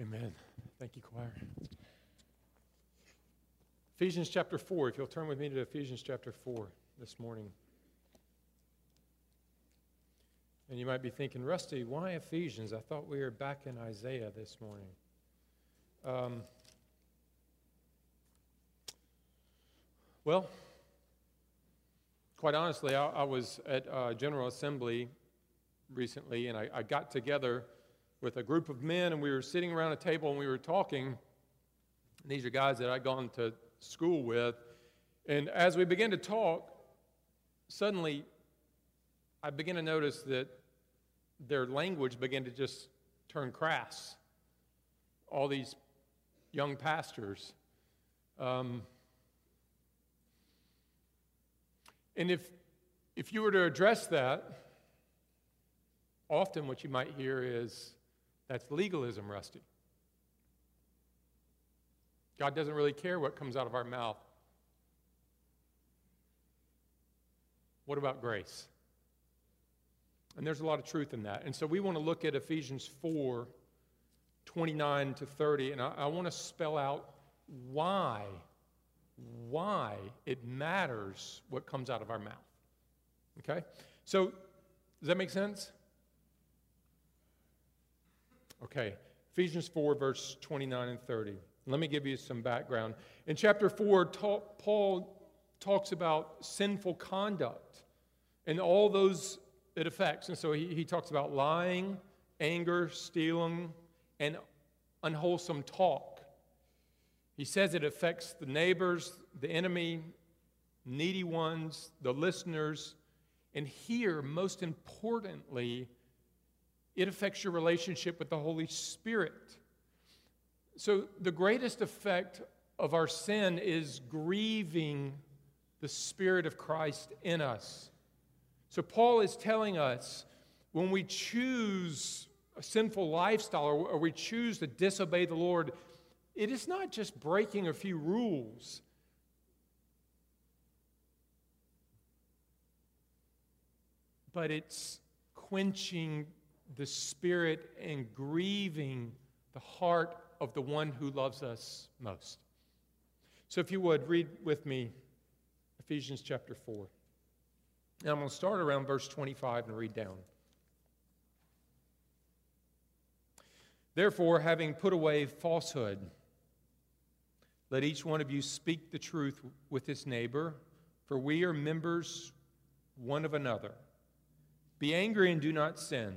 Amen. Thank you, choir. Ephesians chapter 4, if you'll turn with me to Ephesians chapter 4 this morning. And you might be thinking, Rusty, why Ephesians? I thought we were back in Isaiah this morning. Um, well, quite honestly, I, I was at uh, General Assembly recently, and I, I got together with a group of men, and we were sitting around a table and we were talking. And These are guys that I'd gone to school with. And as we began to talk, suddenly I began to notice that their language began to just turn crass. All these young pastors. Um, and if, if you were to address that, often what you might hear is that's legalism, Rusty. God doesn't really care what comes out of our mouth. What about grace? And there's a lot of truth in that. And so we want to look at Ephesians 4 29 to 30, and I, I want to spell out why, why it matters what comes out of our mouth. Okay? So, does that make sense? Okay, Ephesians 4, verse 29 and 30. Let me give you some background. In chapter 4, Paul talks about sinful conduct and all those it affects. And so he, he talks about lying, anger, stealing, and unwholesome talk. He says it affects the neighbors, the enemy, needy ones, the listeners, and here, most importantly, it affects your relationship with the Holy Spirit. So, the greatest effect of our sin is grieving the Spirit of Christ in us. So, Paul is telling us when we choose a sinful lifestyle or, we choose to disobey the Lord, it is not just breaking a few rules. But it's quenching the spirit and grieving the heart of the one who loves us most. So, if you would, read with me Ephesians chapter 4. And I'm going to start around verse 25 and read down. Therefore, having put away falsehood, let each one of you speak the truth with his neighbor, for we are members one of another. Be angry and do not sin.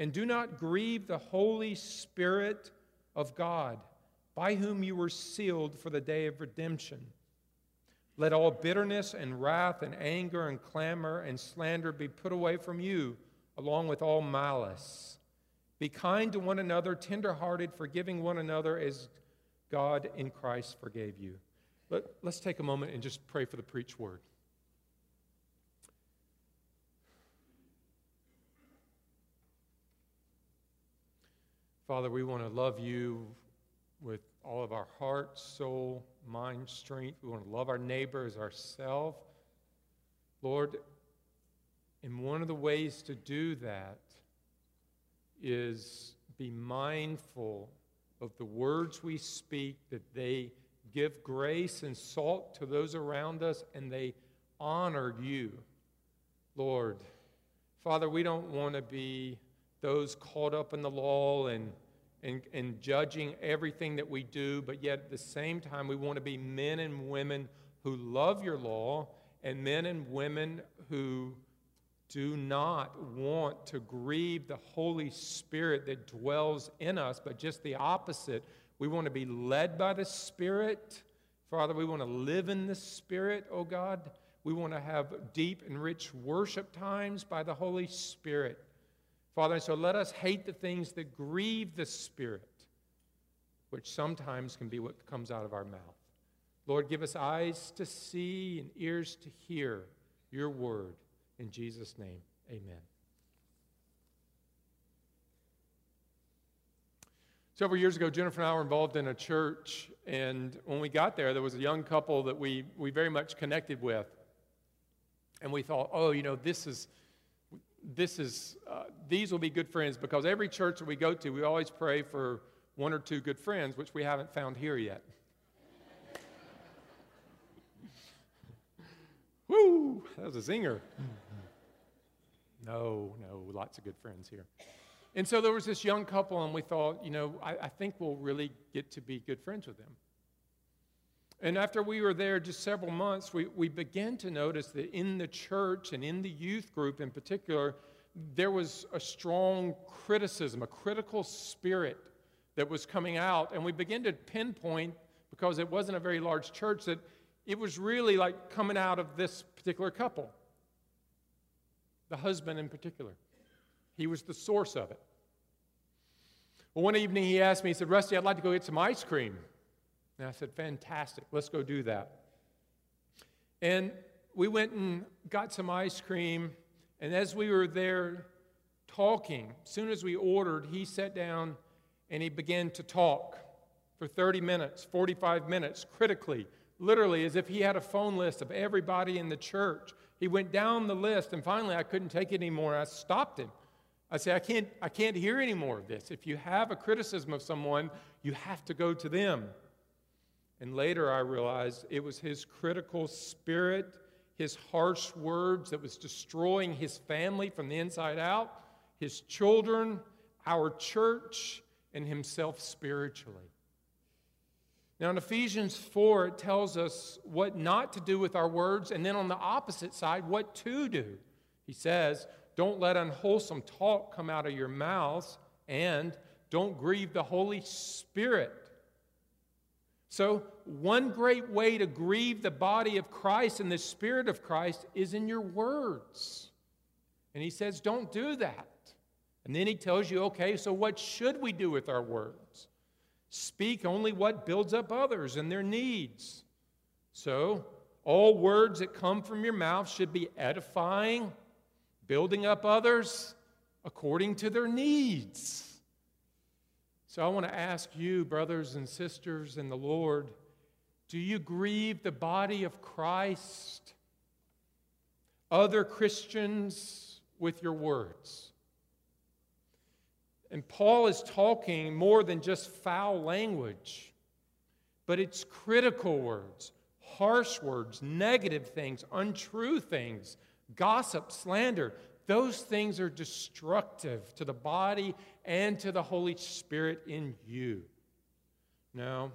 And do not grieve the Holy Spirit of God, by whom you were sealed for the day of redemption. Let all bitterness and wrath and anger and clamor and slander be put away from you, along with all malice. Be kind to one another, tenderhearted, forgiving one another as God in Christ forgave you. Let, us take a moment and just pray for the preach word. Father, we want to love you with all of our heart, soul, mind, strength. We want to love our neighbor as ourselves. Lord, and one of the ways to do that is be mindful of the words we speak, that they give grace and salt to those around us and they honor you. Lord, Father, we don't want to be those caught up in the law and, and, and judging everything that we do, but yet at the same time, we want to be men and women who love your law and men and women who do not want to grieve the Holy Spirit that dwells in us, but just the opposite. We want to be led by the Spirit. Father, we want to live in the Spirit, oh God. We want to have deep and rich worship times by the Holy Spirit. Father, and so let us hate the things that grieve the Spirit, which sometimes can be what comes out of our mouth. Lord, give us eyes to see and ears to hear your word. In Jesus' name, amen. Several years ago, Jennifer and I were involved in a church, and when we got there, there was a young couple that we, we very much connected with. And we thought, oh, you know, this is, this is, uh, these will be good friends because every church that we go to, we always pray for one or two good friends, which we haven't found here yet. Woo! That was a zinger. No, no, lots of good friends here. And so there was this young couple, and we thought, you know, I, I, think we'll really get to be good friends with them. And after we were there just several months, we, we began to notice that in the church and in the youth group in particular, there was a strong criticism, a critical spirit that was coming out. And we began to pinpoint, because it wasn't a very large church, that it was really like coming out of this particular couple, the husband in particular. He was the source of it. Well, one evening he asked me, he said, Rusty, I'd like to go get some ice cream. And I said, Fantastic, let's go do that. And we went and got some ice cream. And as we were there talking, as soon as we ordered, he sat down and he began to talk for 30 minutes, 45 minutes, critically, literally as if he had a phone list of everybody in the church. He went down the list, and finally I couldn't take it anymore. I stopped him. I said, I can't, I can't hear any more of this. If you have a criticism of someone, you have to go to them. And later I realized it was his critical spirit, his harsh words that was destroying his family from the inside out, his children, our church, and himself spiritually. Now, in Ephesians 4, it tells us what not to do with our words, and then on the opposite side, what to do. He says, Don't let unwholesome talk come out of your mouths, and don't grieve the Holy Spirit. So, one great way to grieve the body of Christ and the Spirit of Christ is in your words. And he says, Don't do that. And then he tells you, okay, so what should we do with our words? Speak only what builds up others and their needs. So, all words that come from your mouth should be edifying, building up others according to their needs. So, I want to ask you, brothers and sisters in the Lord, do you grieve the body of Christ, other Christians, with your words? And Paul is talking more than just foul language, but it's critical words, harsh words, negative things, untrue things, gossip, slander. Those things are destructive to the body and to the Holy Spirit in you. Now,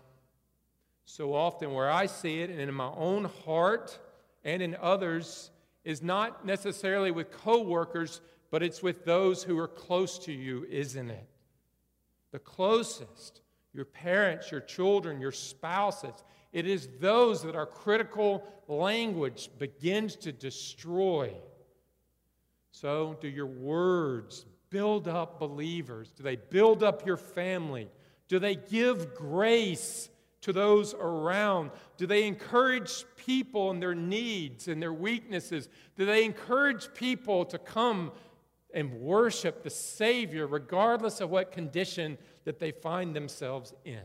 so often where I see it and in my own heart and in others is not necessarily with coworkers, but it's with those who are close to you, isn't it? The closest, your parents, your children, your spouses. It is those that our critical language begins to destroy. So, do your words build up believers? Do they build up your family? Do they give grace to those around? Do they encourage people in their needs and their weaknesses? Do they encourage people to come and worship the Savior regardless of what condition that they find themselves in.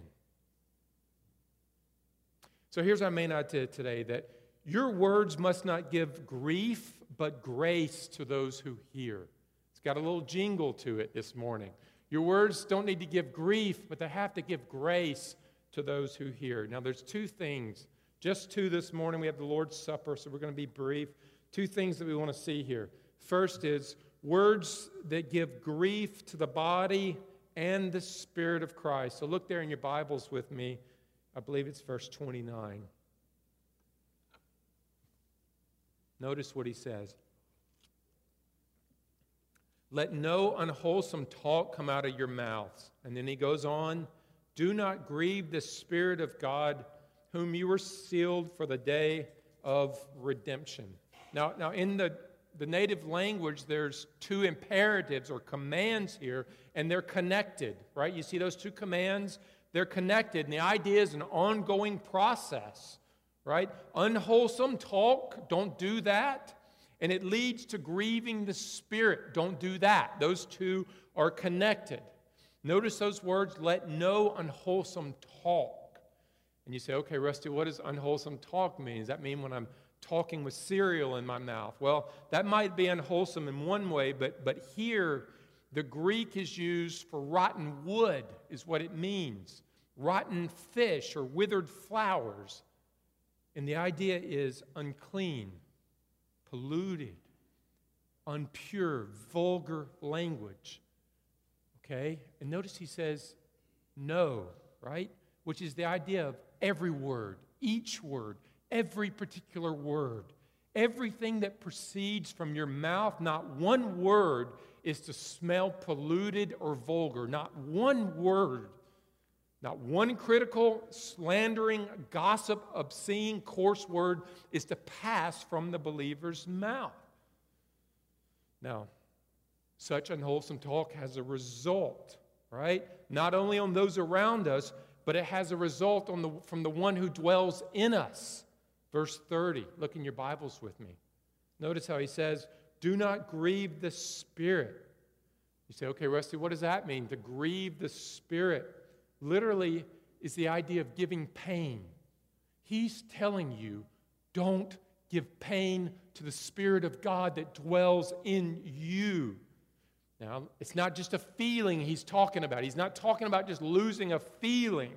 So here's our main idea today that your words must not give grief, but grace to those who hear. It's got a little jingle to it this morning. Your words don't need to give grief, but they have to give grace to those who hear. Now, there's two things, just two this morning. We have the Lord's Supper, so we're going to be brief. Two things that we want to see here. First is words that give grief to the body and the Spirit of Christ. So look there in your Bibles with me. I believe it's verse 29. Notice what he says. Let no unwholesome talk come out of your mouths. And then he goes on Do not grieve the Spirit of God, whom you were sealed for the day of redemption. Now, now in the the native language, there's two imperatives or commands here, and they're connected, right? You see those two commands? They're connected, and the idea is an ongoing process, right? Unwholesome talk, don't do that. And it leads to grieving the Spirit, don't do that. Those two are connected. Notice those words let no unwholesome talk. And you say, okay, Rusty, what does unwholesome talk mean? Does that mean when I'm talking with cereal in my mouth. Well, that might be unwholesome in one way, but, but here the Greek is used for rotten wood, is what it means rotten fish or withered flowers. And the idea is unclean, polluted, unpure, vulgar language. Okay? And notice he says no, right? Which is the idea of every word, each word, every particular word. Everything that proceeds from your mouth, not one word is to smell polluted or vulgar. Not one word. Not one critical, slandering, gossip, obscene, coarse word is to pass from the believer's mouth. Now, such unwholesome talk has a result, right? Not only on those around us, but it has a result the, from the one who dwells in us. Verse 30, look in your Bibles with me. Notice how he says, Do not grieve the Spirit. You say, okay, Rusty, what does that mean? To grieve the Spirit literally is the idea of giving pain. He's telling you, don't give pain to the Spirit of God that dwells in you. Now, it's not just a feeling he's talking about. He's not talking about just losing a feeling.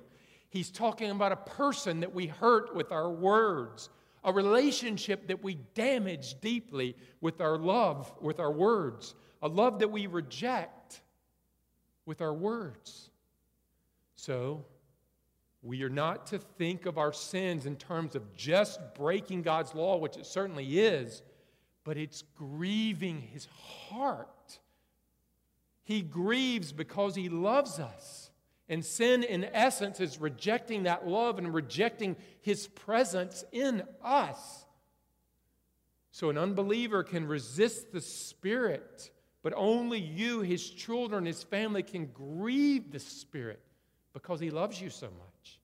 He's talking about a person that we hurt with our words, a relationship that we damage deeply with our love, with our words, a love that we reject with our words. So, we are not to think of our sins in terms of just breaking God's law, which it certainly is, but it's grieving his heart. He grieves because he loves us. And sin, in essence, is rejecting that love and rejecting his presence in us. So an unbeliever can resist the Spirit, but only you, his children, his family, can grieve the Spirit because he loves you so much.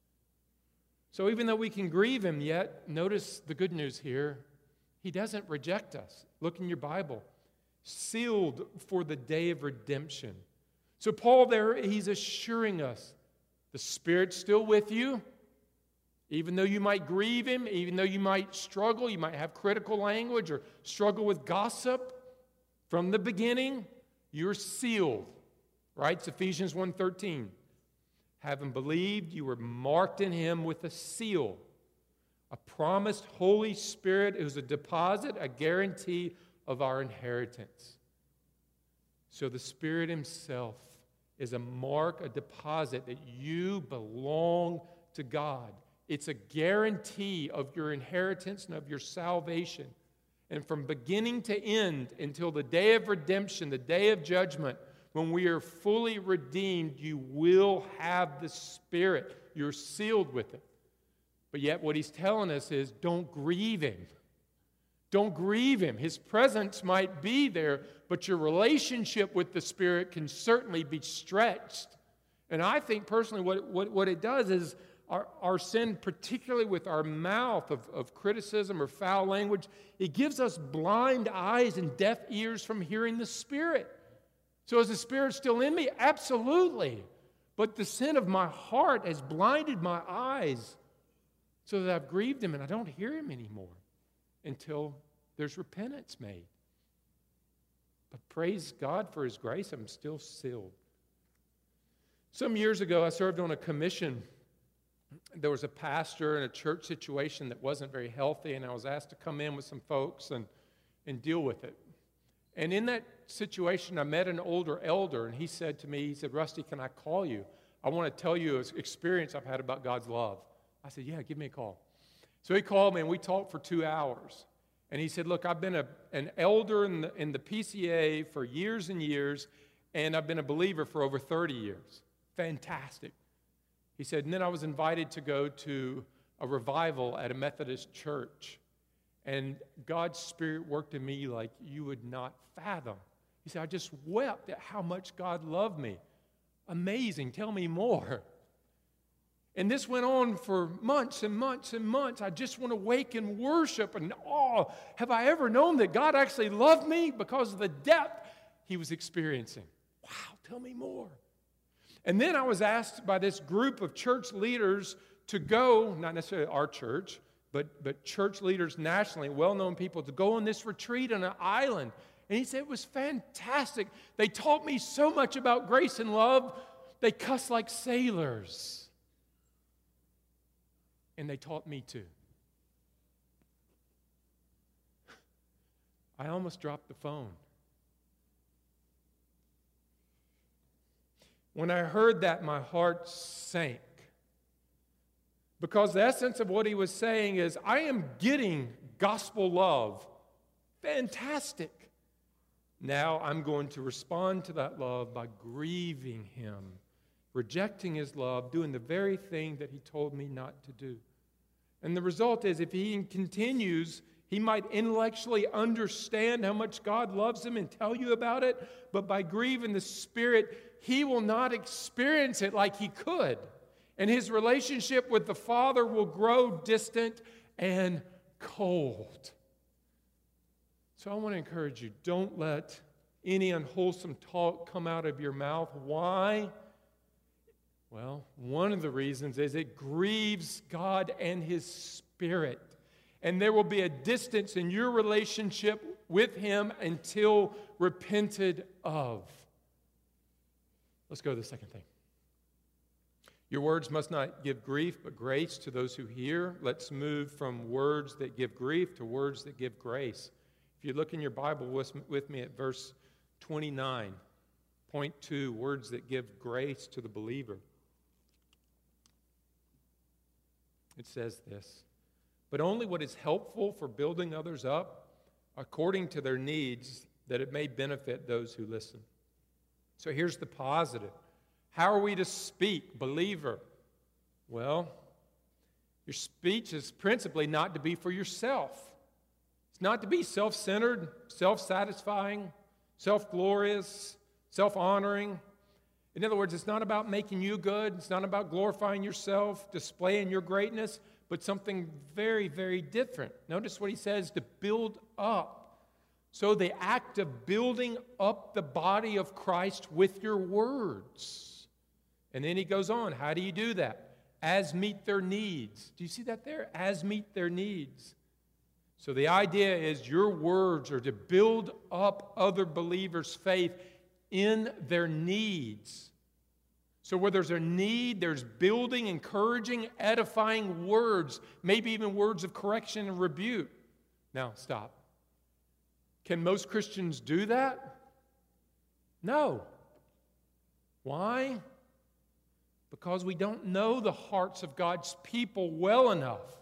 So even though we can grieve him, yet, notice the good news here he doesn't reject us. Look in your Bible. Sealed for the day of redemption. So, Paul, there, he's assuring us the Spirit's still with you. Even though you might grieve him, even though you might struggle, you might have critical language or struggle with gossip, from the beginning, you're sealed. Right? It's Ephesians 1:13. Having believed, you were marked in him with a seal, a promised Holy Spirit who's a deposit, a guarantee of our inheritance. So the Spirit Himself is a mark, a deposit that you belong to God. It's a guarantee of your inheritance and of your salvation. And from beginning to end until the day of redemption, the day of judgment, when we are fully redeemed, you will have the Spirit. You're sealed with it. But yet, what he's telling us is don't grieve him. Don't grieve him. His presence might be there, but your relationship with the Spirit can certainly be stretched. And I think personally, what, what, what it does is our, our sin, particularly with our mouth of, of criticism or foul language, it gives us blind eyes and deaf ears from hearing the Spirit. So, is the Spirit still in me? Absolutely. But the sin of my heart has blinded my eyes so that I've grieved Him and I don't hear Him anymore until there's repentance made. But praise God for His grace, I'm still sealed. Some years ago, I served on a commission. There was a pastor in a church situation that wasn't very healthy, and I was asked to come in with some folks and, and deal with it. And in that situation, I met an older elder, and he said to me, He said, Rusty, can I call you? I want to tell you an experience I've had about God's love. I said, Yeah, give me a call. So he called me and we talked for two hours. And he said, Look, I've been a, an elder in the, in the PCA for years and years, and I've been a believer for over 30 years. Fantastic. He said, And then I was invited to go to a revival at a Methodist church. And God's Spirit worked in me like you would not fathom. Said, I just wept at how much God loved me. Amazing. Tell me more. And this went on for months and months and months. I just want to wake in worship and oh, have I ever known that God actually loved me because of the depth he was experiencing? Wow, tell me more. And then I was asked by this group of church leaders to go, not necessarily our church, but, but church leaders nationally, well known people, to go on this retreat on an island. And he said it was fantastic. They taught me so much about grace and love, they cuss like sailors. And they taught me too. I almost dropped the phone. When I heard that, my heart sank. Because the essence of what he was saying is I am getting gospel love. Fantastic. Now I'm going to respond to that love by grieving him, rejecting his love, doing the very thing that he told me not to do. And the result is, if he continues, he might intellectually understand how much God loves him and tell you about it, but by grieving the Spirit, he will not experience it like he could and his relationship with the Father will grow distant and cold. So I want to encourage you don't let any unwholesome talk come out of your mouth. Why? Well, one of the reasons is it grieves God and his spirit. And there will be a distance in your relationship with him until repented of. Let's go to the second thing. Your words must not give grief, but grace to those who hear. Let's move from words that give grief to words that give grace. If you look in your Bible with, me at verse 29, point two words that give grace to the believer. It says this But only what is helpful for building others up according to their needs, that it may benefit those who listen. So here's the positive how are we to speak, believer? Well, your speech is principally not to be for yourself. It's not to be self centered, self satisfying, self glorious, self honoring. In other words, it's not about making you good, it's not about glorifying yourself, displaying your greatness, but something very, very different. Notice what he says to build up so, the act of building up the body of Christ with your words. And then he goes on. How do you do that? As meet their needs. Do you see that there? As meet their needs. So, the idea is your words are to build up other believers' faith in their needs. So, where there's a need, there's building, encouraging, edifying words, maybe even words of correction and rebuke. Now, stop. Can most Christians do that? No. Why? Because we don't know the hearts of God's people well enough.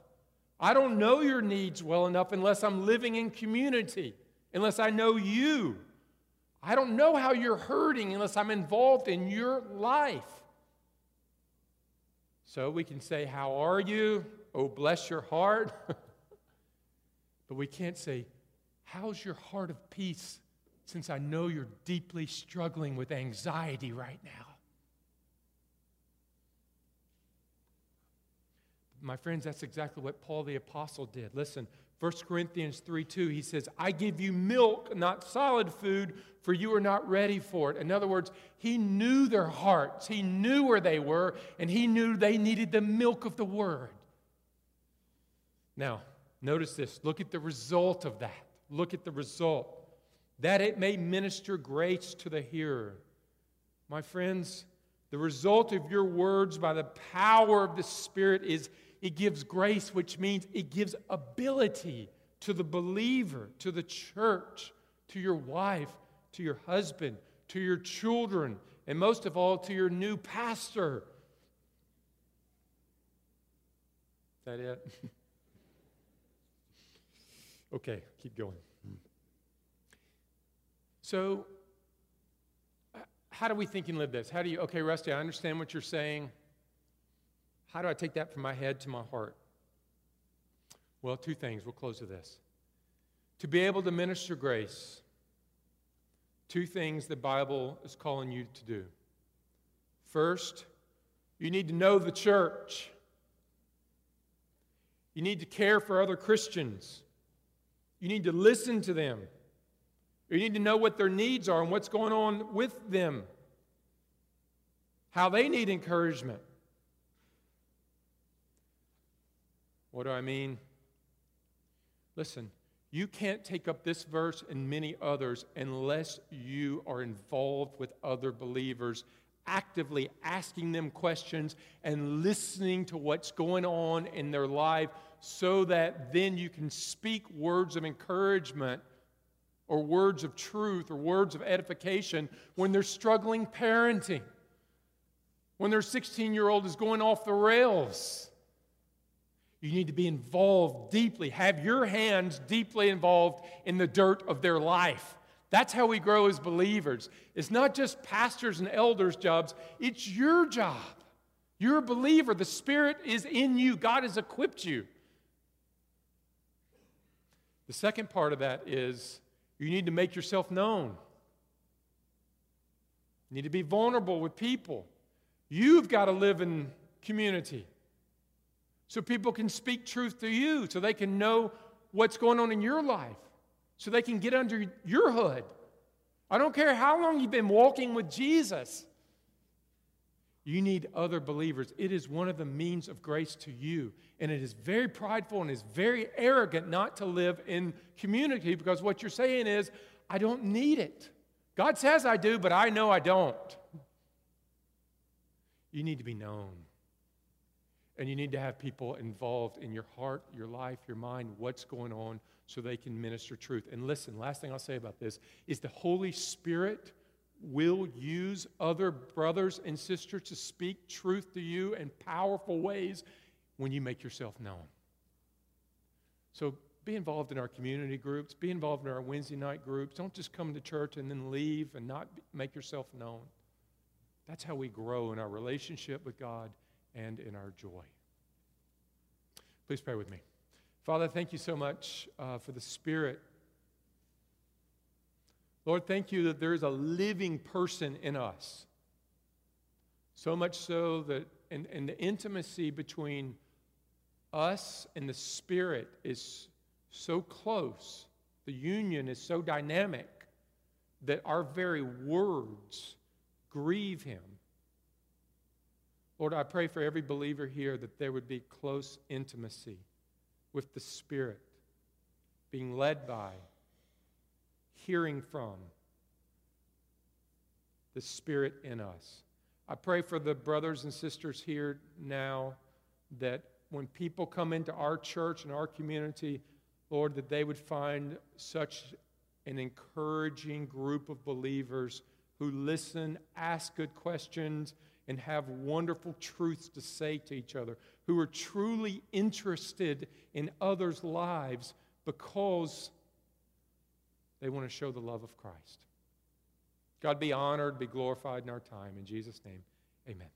I don't know your needs well enough unless I'm living in community, unless I know you. I don't know how you're hurting unless I'm involved in your life. So we can say, How are you? Oh, bless your heart. but we can't say, How's your heart of peace since I know you're deeply struggling with anxiety right now? My friends, that's exactly what Paul the Apostle did. Listen, 1 Corinthians 3 2, he says, I give you milk, not solid food, for you are not ready for it. In other words, he knew their hearts, he knew where they were, and he knew they needed the milk of the word. Now, notice this. Look at the result of that. Look at the result. That it may minister grace to the hearer. My friends, the result of your words by the power of the Spirit is it gives grace, which means it gives ability to the believer, to the church, to your wife, to your husband, to your children, and most of all, to your new pastor. Is that it? Okay, keep going. So, how do we think and live this? How do you, okay, Rusty, I understand what you're saying. How do I take that from my head to my heart? Well, two things. We'll close with this. To be able to minister grace, two things the Bible is calling you to do. First, you need to know the church. You need to care for other Christians. You need to listen to them. You need to know what their needs are and what's going on with them, how they need encouragement. What do I mean? Listen, you can't take up this verse and many others unless you are involved with other believers, actively asking them questions and listening to what's going on in their life so that then you can speak words of encouragement or words of truth or words of edification when they're struggling parenting, when their 16 year old is going off the rails. You need to be involved deeply, have your hands deeply involved in the dirt of their life. That's how we grow as believers. It's not just pastors and elders' jobs, it's your job. You're a believer. The Spirit is in you, God has equipped you. The second part of that is you need to make yourself known. You need to be vulnerable with people. You've got to live in community so people can speak truth to you, so they can know what's going on in your life, so they can get under your hood. I don't care how long you've been walking with Jesus. You need other believers. It is one of the means of grace to you. And it is very prideful and is very arrogant not to live in community because what you're saying is, I don't need it. God says I do, but I know I don't. You need to be known. And you need to have people involved in your heart, your life, your mind, what's going on, so they can minister truth. And listen, last thing I'll say about this is the Holy Spirit will use other brothers and sisters to speak truth to you in powerful ways when you make yourself known. So be involved in our community groups, be involved in our Wednesday night groups. Don't just come to church and then leave and not make yourself known. That's how we grow in our relationship with God and in our joy. Please pray with me. Father, thank you so much uh, for the Spirit. Lord, thank you that there is a living person in us. So much so that, and, and the intimacy between us and the Spirit is so close, the union is so dynamic that our very words grieve Him. Lord, I pray for every believer here that there would be close intimacy with the Spirit, being led by, hearing from the Spirit in us. I pray for the brothers and sisters here now that when people come into our church and our community, Lord, that they would find such an encouraging group of believers who listen, ask good questions, and have wonderful truths to say to each other, who are truly interested in others' lives because they want to show the love of Christ. God be honored, be glorified in our time. In Jesus' name, amen.